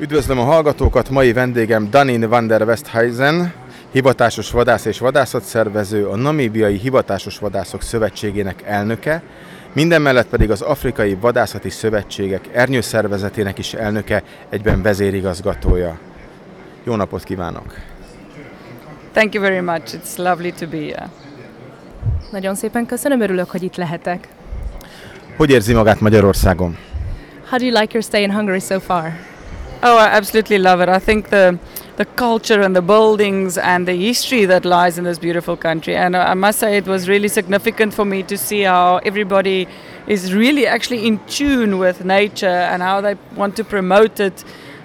Üdvözlöm a hallgatókat, mai vendégem Danin van der Westhuizen, hivatásos vadász és vadászatszervező, a Namíbiai Hivatásos Vadászok Szövetségének elnöke, minden mellett pedig az Afrikai Vadászati Szövetségek ernyőszervezetének is elnöke, egyben vezérigazgatója. Jó napot kívánok! Thank you very much. It's lovely to be here. Nagyon szépen köszönöm, örülök, hogy itt lehetek. Hogy érzi magát Magyarországon? How do you like your stay in Hungary so far? Oh, I absolutely love it. I think the the culture and the buildings and the history that lies in this beautiful country. And I must say, it was really significant for me to see how everybody is really actually in tune with nature and how they want to promote it.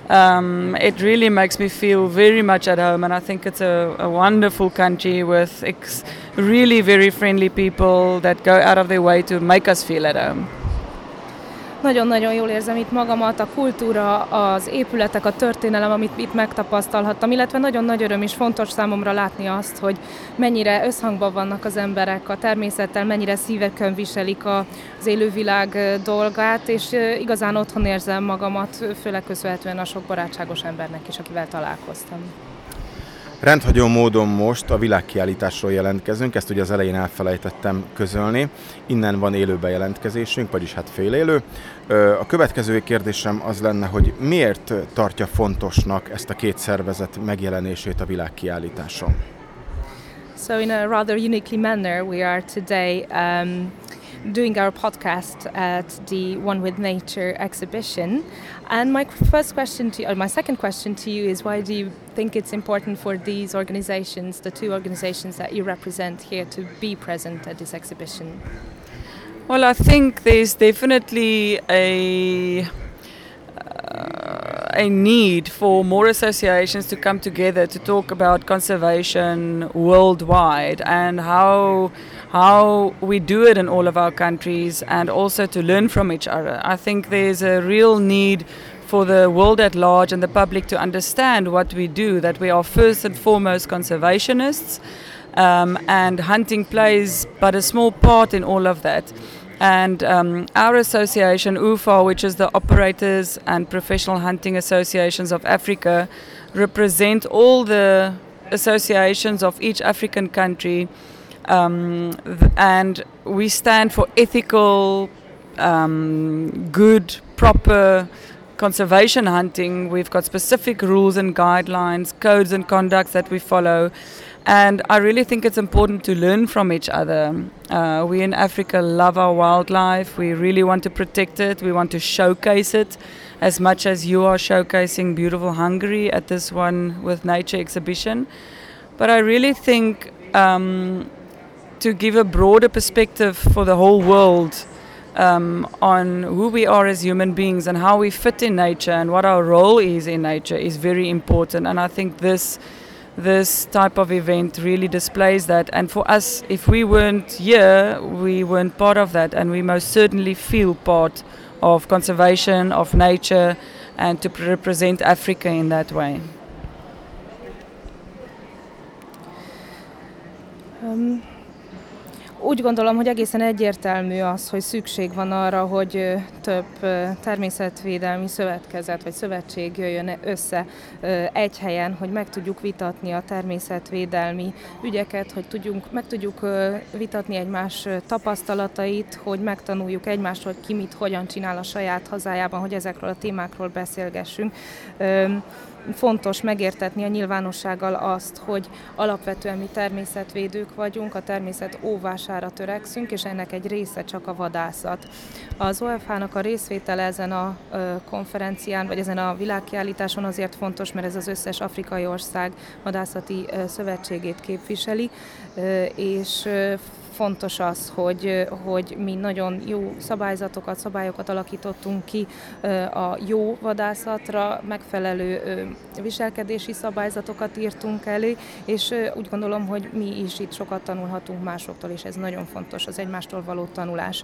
Um, it really makes me feel very much at home, and I think it's a, a wonderful country with really very friendly people that go out of their way to make us feel at home. Nagyon-nagyon jól érzem itt magamat, a kultúra, az épületek, a történelem, amit itt megtapasztalhattam, illetve nagyon nagy öröm és fontos számomra látni azt, hogy mennyire összhangban vannak az emberek a természettel, mennyire szívekön viselik az élővilág dolgát, és igazán otthon érzem magamat, főleg köszönhetően a sok barátságos embernek is, akivel találkoztam. Rendhagyó módon most a világkiállításról jelentkezünk, ezt ugye az elején elfelejtettem közölni. Innen van élő bejelentkezésünk, vagyis hát félélő. A következő kérdésem az lenne, hogy miért tartja fontosnak ezt a két szervezet megjelenését a világkiállításon? So in a rather uniquely manner we are today um, doing our podcast at the One with Nature exhibition. And my first question to you, or my second question to you is why do you think it's important for these organizations, the two organizations that you represent here, to be present at this exhibition? Well, I think there's definitely a uh, a need for more associations to come together to talk about conservation worldwide and how how we do it in all of our countries and also to learn from each other. I think there's a real need for the world at large and the public to understand what we do, that we are first and foremost conservationists, um, and hunting plays but a small part in all of that. And um, our association, UFA, which is the Operators and Professional Hunting Associations of Africa, represent all the associations of each African country um, and we stand for ethical, um, good, proper conservation hunting. We've got specific rules and guidelines, codes and conducts that we follow. And I really think it's important to learn from each other. Uh, we in Africa love our wildlife. We really want to protect it. We want to showcase it as much as you are showcasing beautiful Hungary at this one with nature exhibition. But I really think um, to give a broader perspective for the whole world um, on who we are as human beings and how we fit in nature and what our role is in nature is very important. And I think this this type of event really displays that. And for us, if we weren't here, we weren't part of that, and we most certainly feel part of conservation of nature and to represent Africa in that way. Um. Úgy gondolom, hogy egészen egyértelmű az, hogy szükség van arra, hogy több természetvédelmi szövetkezet vagy szövetség jöjjön össze egy helyen, hogy meg tudjuk vitatni a természetvédelmi ügyeket, hogy tudjunk, meg tudjuk vitatni egymás tapasztalatait, hogy megtanuljuk egymást, hogy ki mit, hogyan csinál a saját hazájában, hogy ezekről a témákról beszélgessünk fontos megértetni a nyilvánossággal azt, hogy alapvetően mi természetvédők vagyunk, a természet óvására törekszünk, és ennek egy része csak a vadászat. Az OFH-nak a részvétele ezen a konferencián, vagy ezen a világkiállításon azért fontos, mert ez az összes afrikai ország vadászati szövetségét képviseli, és fontos az, hogy, hogy mi nagyon jó szabályzatokat, szabályokat alakítottunk ki a jó vadászatra, megfelelő viselkedési szabályzatokat írtunk elő, és úgy gondolom, hogy mi is itt sokat tanulhatunk másoktól, és ez nagyon fontos, az egymástól való tanulás.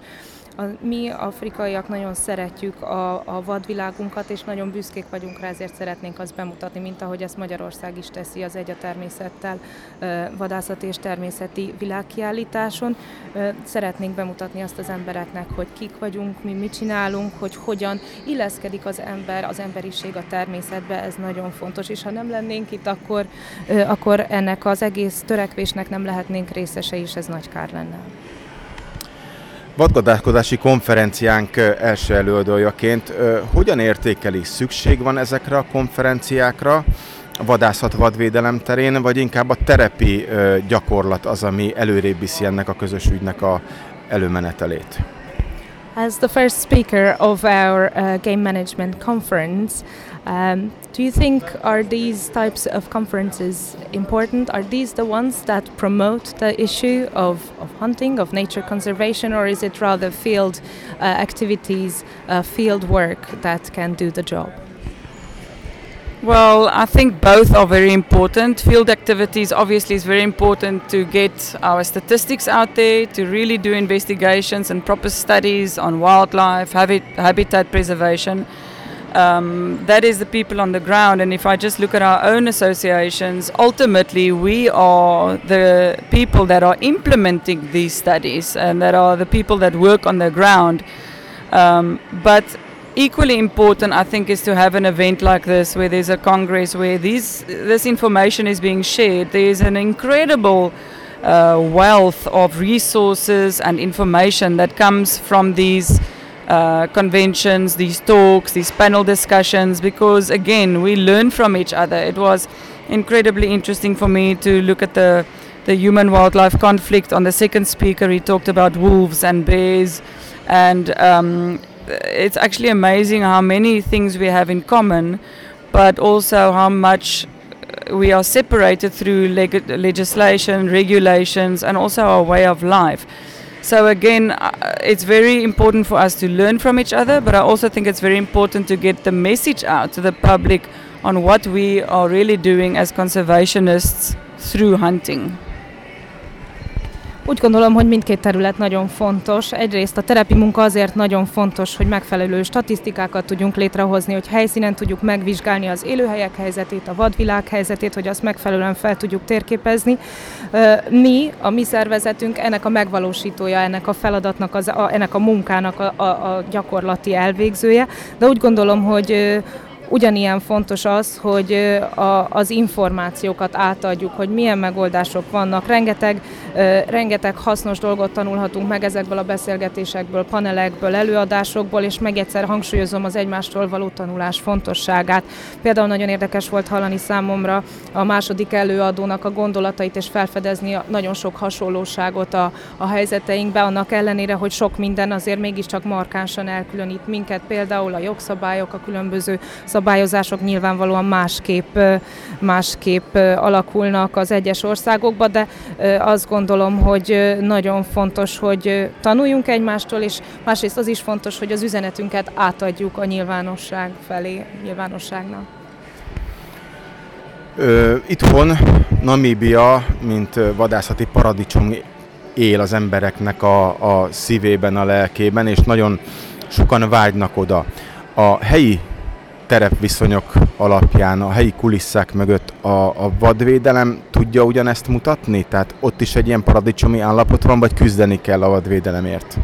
Mi afrikaiak nagyon szeretjük a, a vadvilágunkat, és nagyon büszkék vagyunk rá, ezért szeretnénk azt bemutatni, mint ahogy ezt Magyarország is teszi az Egy a természettel vadászati és természeti világkiállítás látogatáson. Szeretnénk bemutatni azt az embereknek, hogy kik vagyunk, mi mit csinálunk, hogy hogyan illeszkedik az ember, az emberiség a természetbe, ez nagyon fontos, és ha nem lennénk itt, akkor, akkor ennek az egész törekvésnek nem lehetnénk részese, és ez nagy kár lenne. Vadgazdálkodási konferenciánk első előadójaként hogyan értékeli? Szükség van ezekre a konferenciákra? Vadászat vadvédelem terén, vagy inkább a terepi gyakorlat az, ami előrébb viszi ennek a közös ügynek a előmenetelét? As the first speaker of our uh, game management conference, um, do you think are these types of conferences important? Are these the ones that promote the issue of, of hunting, of nature conservation, or is it rather field uh, activities, uh, field work that can do the job? Well, I think both are very important. Field activities obviously is very important to get our statistics out there, to really do investigations and proper studies on wildlife, habit, habitat preservation. Um, that is the people on the ground. And if I just look at our own associations, ultimately we are the people that are implementing these studies and that are the people that work on the ground. Um, but equally important, I think, is to have an event like this where there's a congress where these this information is being shared. There's an incredible uh, wealth of resources and information that comes from these. Uh, conventions, these talks, these panel discussions, because again, we learn from each other. It was incredibly interesting for me to look at the the human wildlife conflict. On the second speaker, he talked about wolves and bears, and um, it's actually amazing how many things we have in common, but also how much we are separated through leg- legislation, regulations, and also our way of life. So again, uh, it's very important for us to learn from each other, but I also think it's very important to get the message out to the public on what we are really doing as conservationists through hunting. Úgy gondolom, hogy mindkét terület nagyon fontos. Egyrészt a terepi munka azért nagyon fontos, hogy megfelelő statisztikákat tudjunk létrehozni, hogy helyszínen tudjuk megvizsgálni az élőhelyek helyzetét, a vadvilág helyzetét, hogy azt megfelelően fel tudjuk térképezni. Mi, a mi szervezetünk ennek a megvalósítója, ennek a feladatnak, az, a, ennek a munkának a, a, a gyakorlati elvégzője, de úgy gondolom, hogy Ugyanilyen fontos az, hogy a, az információkat átadjuk, hogy milyen megoldások vannak. Rengeteg, rengeteg hasznos dolgot tanulhatunk meg ezekből a beszélgetésekből, panelekből, előadásokból, és meg egyszer hangsúlyozom az egymástól való tanulás fontosságát. Például nagyon érdekes volt hallani számomra a második előadónak a gondolatait, és felfedezni nagyon sok hasonlóságot a, a helyzeteinkbe, annak ellenére, hogy sok minden azért mégiscsak markánsan elkülönít minket, például a jogszabályok, a különböző szabályok, szabályozások nyilvánvalóan másképp, másképp alakulnak az egyes országokban, de azt gondolom, hogy nagyon fontos, hogy tanuljunk egymástól, és másrészt az is fontos, hogy az üzenetünket átadjuk a nyilvánosság felé, nyilvánosságnak. Itthon Namíbia, mint vadászati paradicsom él az embereknek a, a szívében, a lelkében, és nagyon sokan vágynak oda. A helyi terepviszonyok alapján, a helyi kulisszák mögött a, a vadvédelem tudja ugyanezt mutatni? Tehát ott is egy ilyen paradicsomi állapot van, vagy küzdeni kell a vadvédelemért?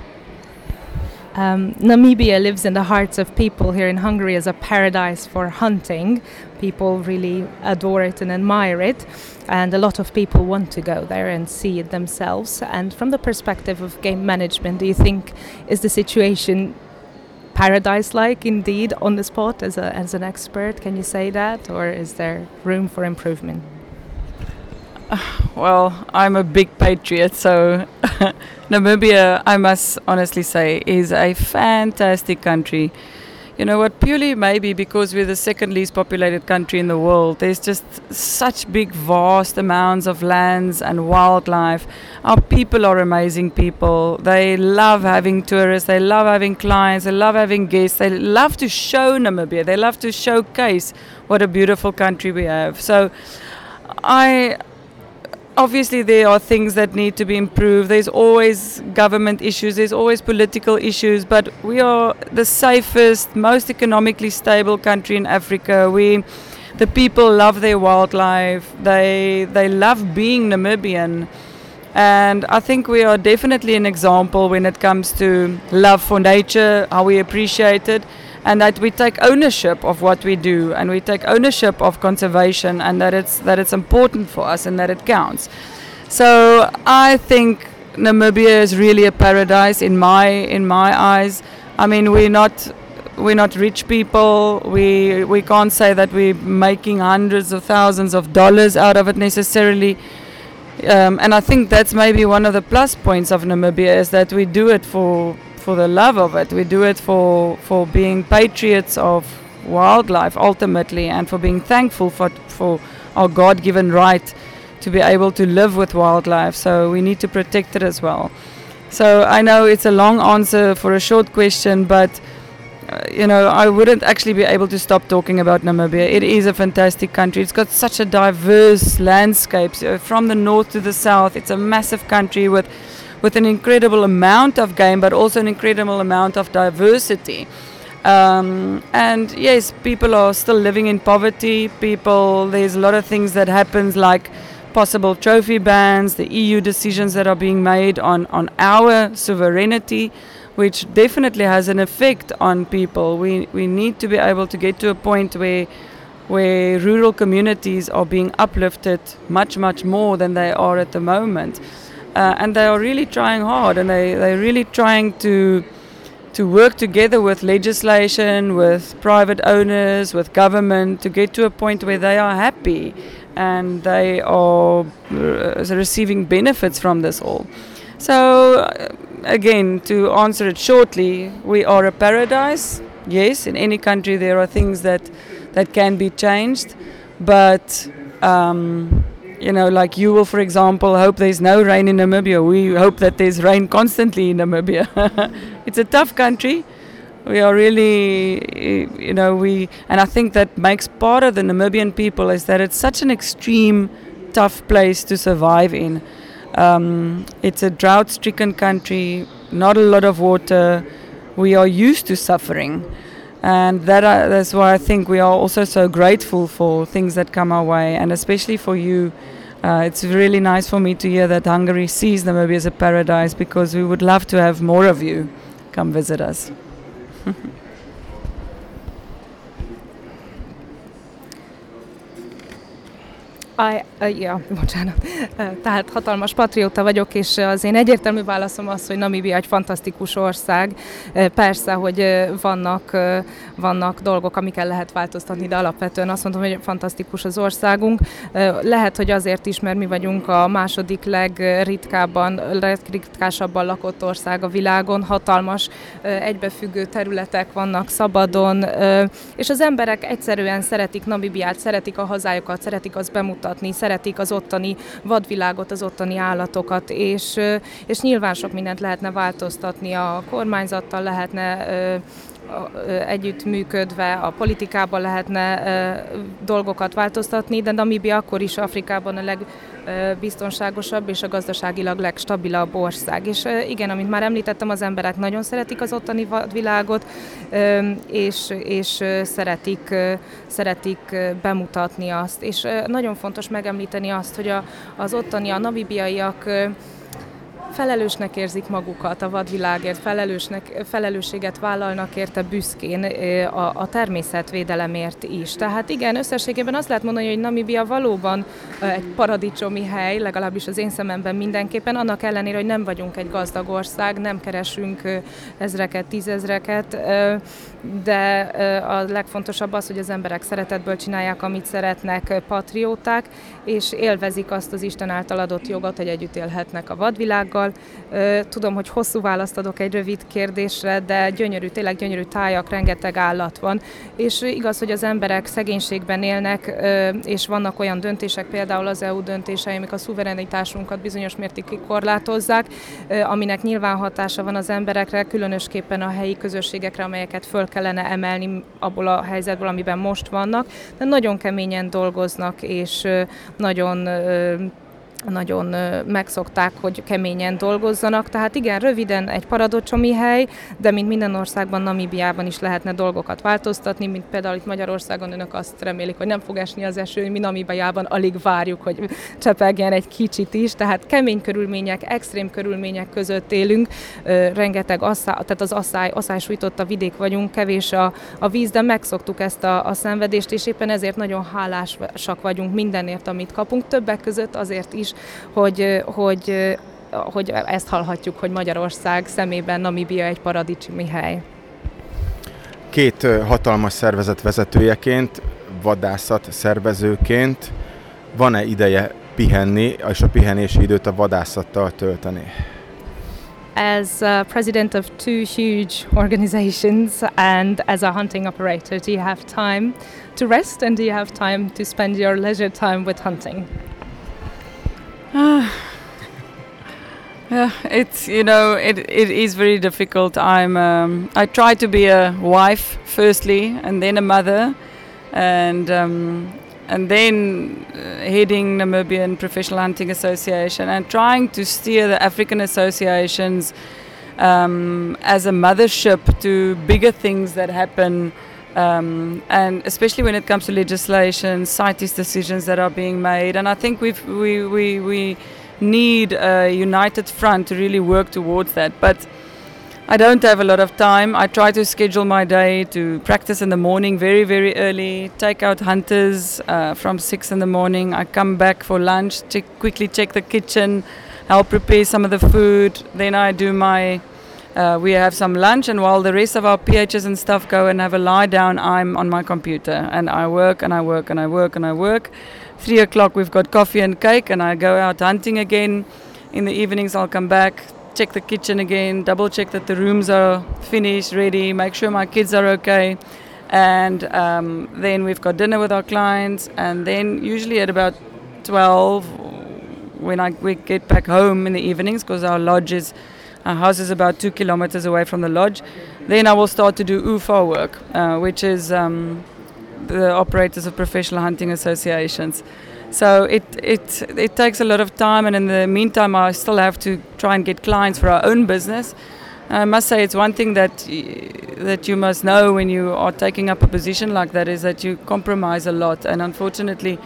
Um, Namibia lives in the hearts of people here in Hungary as a paradise for hunting. People really adore it and admire it, and a lot of people want to go there and see it themselves. And from the perspective of game management, do you think is the situation paradise like indeed on the spot as, a, as an expert? Can you say that? Or is there room for improvement? Well, I'm a big patriot, so Namibia, I must honestly say, is a fantastic country. You know what? Purely maybe because we're the second least populated country in the world. There's just such big, vast amounts of lands and wildlife. Our people are amazing people. They love having tourists. They love having clients. They love having guests. They love to show Namibia. They love to showcase what a beautiful country we have. So, I obviously there are things that need to be improved. There's always government issues there's always political issues but we are the safest most economically stable country in africa. We the people love their wildlife. They they love being namibian. And I think we are definitely an example when it comes to love for nature, how we appreciate it, and that we take ownership of what we do and we take ownership of conservation and that it's that it's important for us and that it counts. So I think Namibia is really a paradise in my in my eyes. I mean we're not we're not rich people. We we can't say that we're making hundreds of thousands of dollars out of it necessarily. Um, and I think that's maybe one of the plus points of Namibia is that we do it for for the love of it. We do it for for being patriots of wildlife ultimately, and for being thankful for for our God-given right to be able to live with wildlife. So we need to protect it as well. So I know it's a long answer for a short question, but uh, you know, I wouldn't actually be able to stop talking about Namibia. It is a fantastic country. It's got such a diverse landscape so from the north to the south. It's a massive country with with an incredible amount of game, but also an incredible amount of diversity. Um, and yes, people are still living in poverty. People, there's a lot of things that happens like possible trophy bans, the EU decisions that are being made on, on our sovereignty, which definitely has an effect on people. We, we need to be able to get to a point where where rural communities are being uplifted much, much more than they are at the moment. Uh, and they are really trying hard and they, they're really trying to to work together with legislation, with private owners, with government to get to a point where they are happy and they are uh, receiving benefits from this all. So, uh, again, to answer it shortly, we are a paradise. Yes, in any country there are things that, that can be changed, but um, you know, like you will, for example, hope there's no rain in Namibia. We hope that there's rain constantly in Namibia. it's a tough country. We are really, you know, we, and I think that makes part of the Namibian people is that it's such an extreme, tough place to survive in. Um, it's a drought stricken country, not a lot of water. We are used to suffering and that uh, that's why I think we are also so grateful for things that come our way, and especially for you. Uh, it's really nice for me to hear that Hungary sees Namibia as a paradise because we would love to have more of you come visit us. I, uh, ja, bocsánat. Tehát hatalmas patrióta vagyok, és az én egyértelmű válaszom az, hogy Namibia egy fantasztikus ország. Persze, hogy vannak, vannak dolgok, amikkel lehet változtatni, de alapvetően azt mondom, hogy fantasztikus az országunk. Lehet, hogy azért is, mert mi vagyunk a második legritkábban, legritkásabban lakott ország a világon. Hatalmas egybefüggő területek vannak szabadon, és az emberek egyszerűen szeretik Namibiát, szeretik a hazájukat, szeretik azt bemutatni, bemutatni, szeretik az ottani vadvilágot, az ottani állatokat, és, és nyilván sok mindent lehetne változtatni, a kormányzattal lehetne együttműködve a politikában lehetne dolgokat változtatni, de Namibia akkor is Afrikában a legbiztonságosabb és a gazdaságilag legstabilabb ország. És igen, amit már említettem, az emberek nagyon szeretik az ottani világot, és, és szeretik, szeretik bemutatni azt. És nagyon fontos megemlíteni azt, hogy az ottani, a namibiaiak felelősnek érzik magukat a vadvilágért, felelősnek, felelősséget vállalnak érte büszkén a, a természetvédelemért is. Tehát igen, összességében azt lehet mondani, hogy Namibia valóban egy paradicsomi hely, legalábbis az én szememben mindenképpen, annak ellenére, hogy nem vagyunk egy gazdag ország, nem keresünk ezreket, tízezreket, de a legfontosabb az, hogy az emberek szeretetből csinálják, amit szeretnek, patrióták, és élvezik azt az Isten által adott jogot, hogy együtt élhetnek a vadvilággal. Tudom, hogy hosszú választ adok egy rövid kérdésre, de gyönyörű, tényleg gyönyörű tájak, rengeteg állat van, és igaz, hogy az emberek szegénységben élnek, és vannak olyan döntések, például az EU döntései, amik a szuverenitásunkat bizonyos mértékig korlátozzák, aminek nyilván hatása van az emberekre, különösképpen a helyi közösségekre, amelyeket föl kellene emelni abból a helyzetből, amiben most vannak, de nagyon keményen dolgoznak, és nagyon nagyon megszokták, hogy keményen dolgozzanak. Tehát igen, röviden egy paradocsomi hely, de mint minden országban, Namibiában is lehetne dolgokat változtatni, mint például itt Magyarországon önök azt remélik, hogy nem fog esni az eső, mi Namibiában alig várjuk, hogy csepegjen egy kicsit is, tehát kemény körülmények, extrém körülmények között élünk, rengeteg asszály, tehát az asszály, asszály sújtott a vidék vagyunk, kevés a, a víz, de megszoktuk ezt a, a szenvedést, és éppen ezért nagyon hálásak vagyunk mindenért, amit kapunk, többek között azért is, hogy, hogy, hogy ezt hallhatjuk, hogy Magyarország szemében Namibia egy paradicsomi hely. Két hatalmas szervezet vezetőjeként, vadászat szervezőként van-e ideje pihenni, és a pihenési időt a vadászattal tölteni? as uh, president of two huge organizations and as a hunting operator, do you have time to rest and do you have time to spend your leisure time with hunting? yeah, it's you know it, it is very difficult. I'm um, I try to be a wife firstly, and then a mother, and um, and then uh, heading Namibian Professional Hunting Association and trying to steer the African associations um, as a mothership to bigger things that happen. Um, and especially when it comes to legislation, CITES decisions that are being made. And I think we, we, we need a united front to really work towards that. But I don't have a lot of time. I try to schedule my day to practice in the morning very, very early, take out hunters uh, from six in the morning. I come back for lunch, check, quickly check the kitchen, help prepare some of the food. Then I do my uh, we have some lunch, and while the rest of our PHs and stuff go and have a lie down, I'm on my computer and I work and I work and I work and I work. Three o'clock, we've got coffee and cake, and I go out hunting again. In the evenings, I'll come back, check the kitchen again, double check that the rooms are finished, ready, make sure my kids are okay. And um, then we've got dinner with our clients, and then usually at about 12, when I, we get back home in the evenings, because our lodge is our house is about two kilometers away from the lodge. Then I will start to do UFO work, uh, which is um, the operators of professional hunting associations. So it, it, it takes a lot of time, and in the meantime, I still have to try and get clients for our own business. I must say, it's one thing that that you must know when you are taking up a position like that is that you compromise a lot, and unfortunately,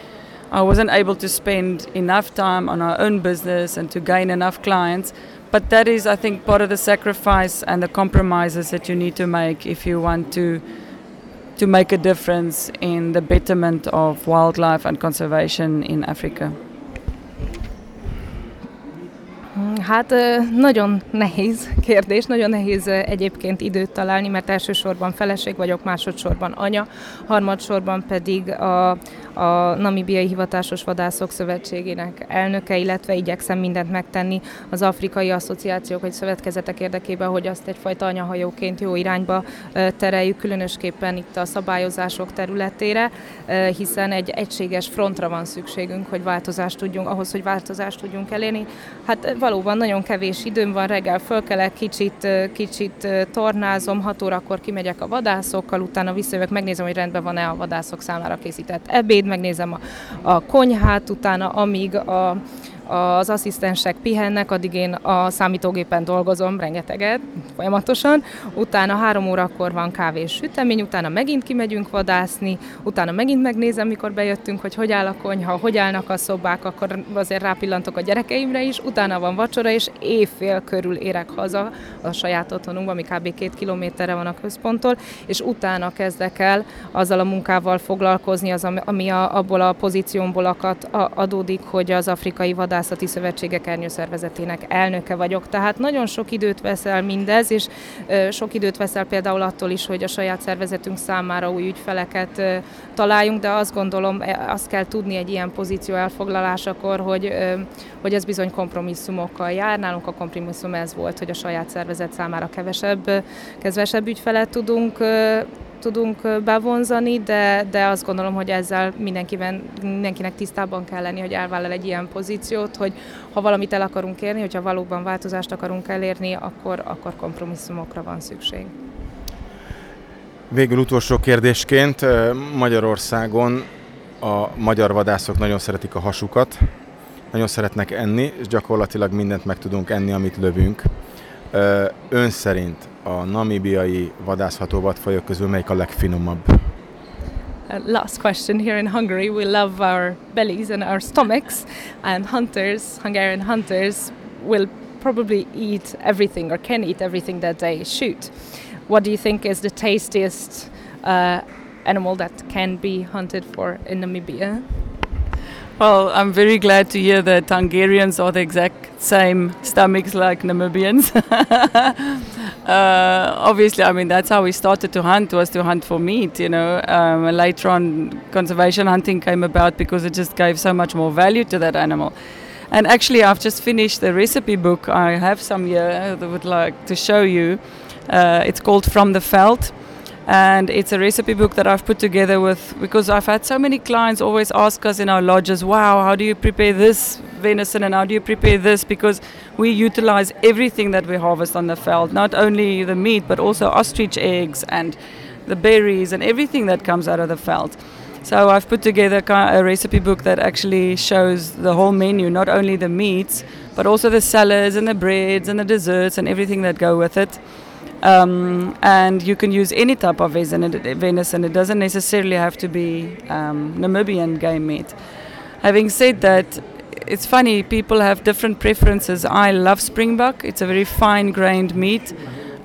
I wasn't able to spend enough time on our own business and to gain enough clients but that is, I think, part of the sacrifice and the compromises that you need to make if you want to to make a difference in the betterment of wildlife and conservation in Africa. Hát nagyon nehéz kérdés, nagyon nehéz egyébként időt találni, mert elsősorban feleség vagyok, másodszorban anya, harmadsorban pedig a, a Namibiai Hivatásos Vadászok Szövetségének elnöke, illetve igyekszem mindent megtenni az afrikai asszociációk vagy szövetkezetek érdekében, hogy azt egyfajta anyahajóként jó irányba tereljük, különösképpen itt a szabályozások területére, hiszen egy egységes frontra van szükségünk, hogy változást tudjunk, ahhoz, hogy változást tudjunk elérni. Hát valóban nagyon kevés időm van, reggel fölkelek, kicsit, kicsit tornázom, 6 órakor kimegyek a vadászokkal, utána visszajövök, megnézem, hogy rendben van-e a vadászok számára készített ebéd, megnézem a, a konyhát, utána amíg a, az asszisztensek pihennek, addig én a számítógépen dolgozom rengeteget, folyamatosan, utána három órakor van kávés sütemény, utána megint kimegyünk vadászni, utána megint megnézem, mikor bejöttünk, hogy hogy áll a konyha, hogy állnak a szobák, akkor azért rápillantok a gyerekeimre is, utána van vacsora, és évfél körül érek haza a saját otthonunkba, ami kb. két kilométerre van a központtól, és utána kezdek el azzal a munkával foglalkozni, az, ami a, abból a pozíciómból adódik, hogy az afrikai vadás Vadászati Szövetségek Ernyőszervezetének elnöke vagyok. Tehát nagyon sok időt veszel mindez, és sok időt veszel például attól is, hogy a saját szervezetünk számára új ügyfeleket találjunk, de azt gondolom, e, azt kell tudni egy ilyen pozíció elfoglalásakor, hogy, hogy ez bizony kompromisszumokkal jár. Nálunk a kompromisszum ez volt, hogy a saját szervezet számára kevesebb, kevesebb ügyfelet tudunk tudunk bevonzani, de, de azt gondolom, hogy ezzel mindenkiben, mindenkinek tisztában kell lenni, hogy elvállal egy ilyen pozíciót, hogy ha valamit el akarunk érni, hogyha valóban változást akarunk elérni, akkor, akkor kompromisszumokra van szükség. Végül utolsó kérdésként Magyarországon a magyar vadászok nagyon szeretik a hasukat, nagyon szeretnek enni, és gyakorlatilag mindent meg tudunk enni, amit lövünk. Ön szerint a namibiai vadászható vadfajok közül melyik a legfinomabb? Last question here in Hungary, we love our bellies and our stomachs, and hunters, Hungarian hunters, will probably eat everything or can eat everything that they shoot. What do you think is the tastiest uh, animal that can be hunted for in Namibia? Well, I'm very glad to hear that Hungarians are the exact same stomachs like Namibians. uh, obviously, I mean that's how we started to hunt was to hunt for meat. You know, um, later on, conservation hunting came about because it just gave so much more value to that animal. And actually, I've just finished the recipe book. I have some here that I would like to show you. Uh, it's called From the Veld and it's a recipe book that I've put together with because I've had so many clients always ask us in our lodges, "Wow, how do you prepare this venison and how do you prepare this?" Because we utilize everything that we harvest on the veld, not only the meat but also ostrich eggs and the berries and everything that comes out of the veld. So I've put together a recipe book that actually shows the whole menu, not only the meats, but also the salads and the breads and the desserts and everything that go with it. Um, and you can use any type of venison. It doesn't necessarily have to be um, Namibian game meat. Having said that, it's funny, people have different preferences. I love springbok, it's a very fine grained meat.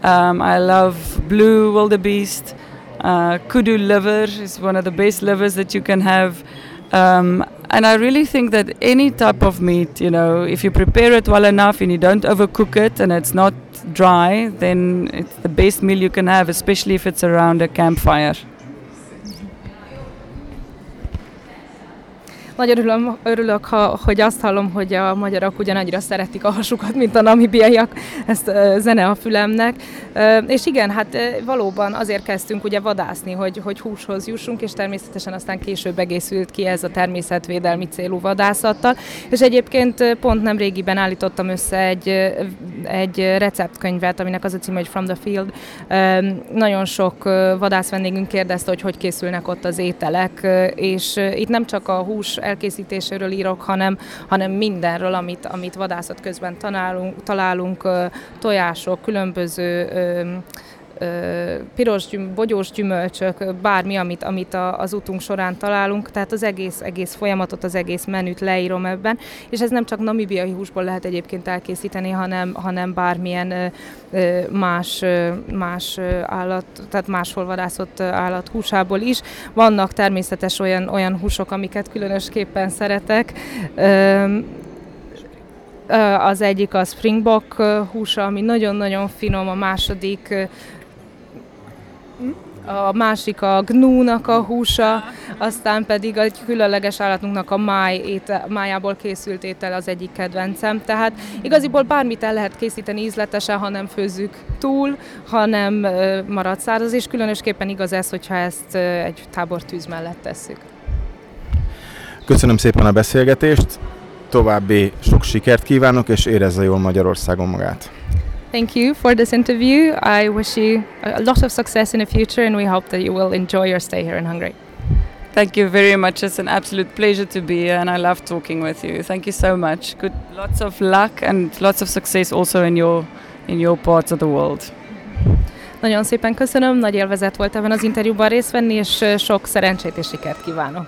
Um, I love blue wildebeest. Uh, kudu liver is one of the best livers that you can have. Um, and I really think that any type of meat, you know, if you prepare it well enough and you don't overcook it and it's not dry, then it's the best meal you can have, especially if it's around a campfire. Nagyon örülöm, örülök, ha, hogy azt hallom, hogy a magyarok ugyanannyira szeretik a hasukat, mint a namibiaiak, ezt uh, zene a fülemnek. És igen, hát valóban azért kezdtünk ugye vadászni, hogy, hogy húshoz jussunk, és természetesen aztán később egészült ki ez a természetvédelmi célú vadászattal. És egyébként pont nem régiben állítottam össze egy, egy receptkönyvet, aminek az a címe, hogy From the Field. Nagyon sok vadász vendégünk kérdezte, hogy hogy készülnek ott az ételek, és itt nem csak a hús elkészítéséről írok, hanem, hanem mindenről, amit, amit vadászat közben találunk, találunk tojások, különböző piros gyüm, bogyós gyümölcsök, bármi, amit, amit az utunk során találunk, tehát az egész, egész folyamatot, az egész menüt leírom ebben, és ez nem csak namibiai húsból lehet egyébként elkészíteni, hanem, hanem bármilyen más, más állat, tehát máshol vadászott állat húsából is. Vannak természetes olyan, olyan húsok, amiket különösképpen szeretek, az egyik a springbok húsa, ami nagyon-nagyon finom, a második a másik a gnúnak a húsa, aztán pedig egy különleges állatunknak a máj étel, májából készült étel az egyik kedvencem. Tehát igaziból bármit el lehet készíteni ízletesen, ha nem főzzük túl, hanem marad száraz, és különösképpen igaz ez, hogyha ezt egy tábortűz mellett tesszük. Köszönöm szépen a beszélgetést, további sok sikert kívánok, és érezze jól Magyarországon magát. Thank you for this interview. I wish you a lot of success in the future and we hope that you will enjoy your stay here in Hungary. Thank you very much. It's an absolute pleasure to be here and I love talking with you. Thank you so much. Good lots of luck and lots of success also in your in your parts of the world. Nagyon szépen köszönöm, nagy élvezet volt ebben az interjúban részt venni, és sok szerencsét és sikert kívánok.